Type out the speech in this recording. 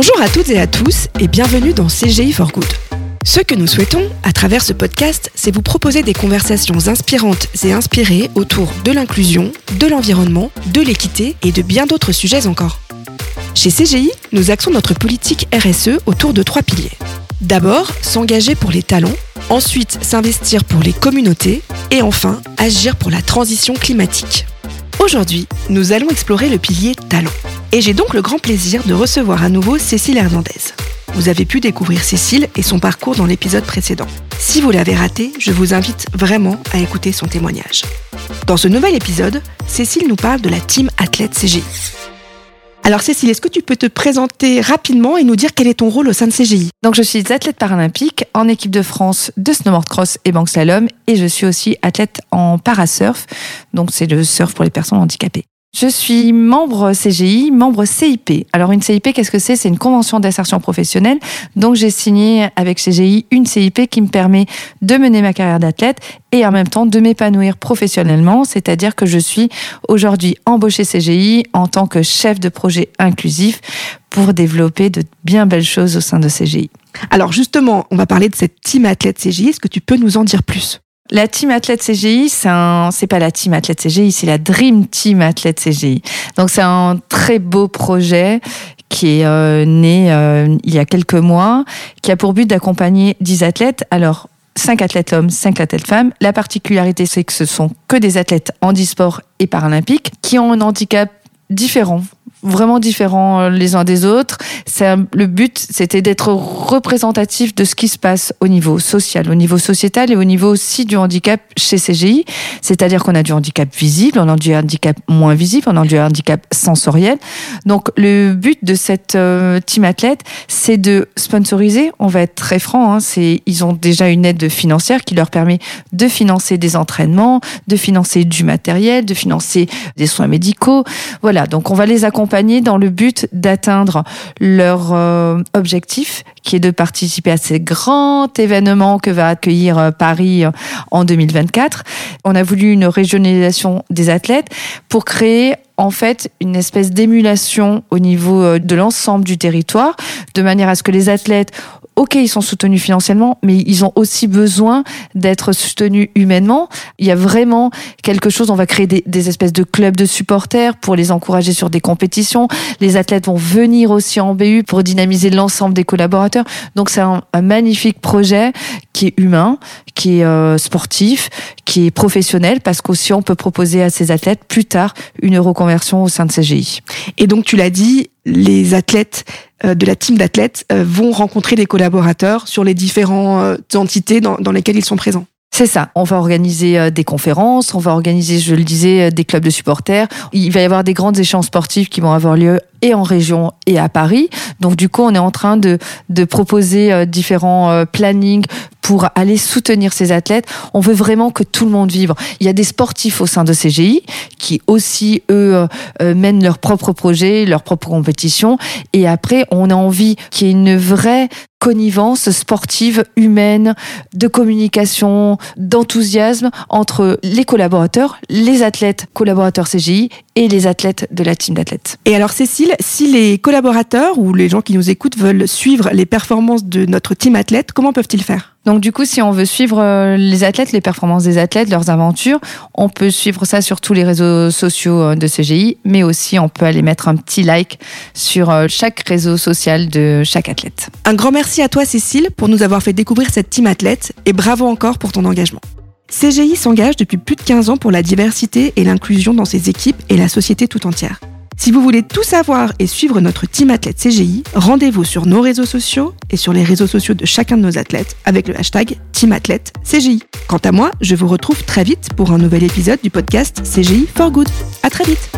Bonjour à toutes et à tous et bienvenue dans CGI for Good. Ce que nous souhaitons, à travers ce podcast, c'est vous proposer des conversations inspirantes et inspirées autour de l'inclusion, de l'environnement, de l'équité et de bien d'autres sujets encore. Chez CGI, nous axons notre politique RSE autour de trois piliers. D'abord, s'engager pour les talents, ensuite s'investir pour les communautés et enfin agir pour la transition climatique. Aujourd'hui, nous allons explorer le pilier talent. Et j'ai donc le grand plaisir de recevoir à nouveau Cécile Hernandez. Vous avez pu découvrir Cécile et son parcours dans l'épisode précédent. Si vous l'avez raté, je vous invite vraiment à écouter son témoignage. Dans ce nouvel épisode, Cécile nous parle de la team athlète CGI. Alors Cécile, est-ce que tu peux te présenter rapidement et nous dire quel est ton rôle au sein de CGI Donc je suis athlète paralympique en équipe de France de snowboard cross et bank slalom et je suis aussi athlète en parasurf. Donc c'est le surf pour les personnes handicapées. Je suis membre CGI, membre CIP. Alors une CIP, qu'est-ce que c'est? C'est une convention d'insertion professionnelle. Donc j'ai signé avec CGI une CIP qui me permet de mener ma carrière d'athlète et en même temps de m'épanouir professionnellement. C'est-à-dire que je suis aujourd'hui embauchée CGI en tant que chef de projet inclusif pour développer de bien belles choses au sein de CGI. Alors justement, on va parler de cette team athlète CGI. Est-ce que tu peux nous en dire plus? La team athlète CGI, c'est un, c'est pas la team athlète CGI, c'est la Dream Team athlète CGI. Donc c'est un très beau projet qui est euh, né euh, il y a quelques mois, qui a pour but d'accompagner 10 athlètes. Alors 5 athlètes hommes, 5 athlètes femmes. La particularité, c'est que ce sont que des athlètes handisport et paralympiques qui ont un handicap différent vraiment différents euh, les uns des autres. Le but, c'était d'être représentatif de ce qui se passe au niveau social, au niveau sociétal et au niveau aussi du handicap chez CGI. C'est-à-dire qu'on a du handicap visible, on a du handicap moins visible, on a du handicap sensoriel. Donc le but de cette euh, team athlète, c'est de sponsoriser. On va être très franc. Hein, ils ont déjà une aide financière qui leur permet de financer des entraînements, de financer du matériel, de financer des soins médicaux. Voilà. Donc on va les accompagner dans le but d'atteindre leur euh, objectif, qui est de participer à ces grands événements que va accueillir euh, Paris euh, en 2024. On a voulu une régionalisation des athlètes pour créer en fait une espèce d'émulation au niveau de l'ensemble du territoire, de manière à ce que les athlètes ok, ils sont soutenus financièrement, mais ils ont aussi besoin d'être soutenus humainement. Il y a vraiment quelque chose, on va créer des, espèces de clubs de supporters pour les encourager sur des compétitions. Les athlètes vont venir aussi en BU pour dynamiser l'ensemble des collaborateurs. Donc c'est un, magnifique projet qui est humain, qui est euh, sportif, qui est professionnel, parce qu'aussi on peut proposer à ces athlètes plus tard une au sein de CGI. Et donc tu l'as dit, les athlètes euh, de la team d'athlètes euh, vont rencontrer des collaborateurs sur les différentes euh, entités dans, dans lesquelles ils sont présents. C'est ça. On va organiser des conférences, on va organiser, je le disais, des clubs de supporters. Il va y avoir des grandes échéances sportives qui vont avoir lieu et en région et à Paris. Donc du coup, on est en train de, de proposer différents plannings pour aller soutenir ces athlètes. On veut vraiment que tout le monde vive. Il y a des sportifs au sein de CGI qui aussi, eux, euh, mènent leurs propres projets, leurs propres compétitions. Et après, on a envie qu'il y ait une vraie connivence sportive, humaine, de communication, d'enthousiasme entre les collaborateurs, les athlètes collaborateurs CGI et les athlètes de la team d'athlètes. Et alors Cécile, si les collaborateurs ou les gens qui nous écoutent veulent suivre les performances de notre team athlète, comment peuvent-ils faire? Donc du coup, si on veut suivre euh, les athlètes, les performances des athlètes, leurs aventures, on peut suivre ça sur tous les réseaux sociaux euh, de CGI, mais aussi on peut aller mettre un petit like sur euh, chaque réseau social de chaque athlète. Un grand merci à toi Cécile pour nous avoir fait découvrir cette team athlète et bravo encore pour ton engagement. CGI s'engage depuis plus de 15 ans pour la diversité et l'inclusion dans ses équipes et la société tout entière. Si vous voulez tout savoir et suivre notre team athlète CGI, rendez-vous sur nos réseaux sociaux et sur les réseaux sociaux de chacun de nos athlètes avec le hashtag Team CGI. Quant à moi, je vous retrouve très vite pour un nouvel épisode du podcast CGI for Good. À très vite!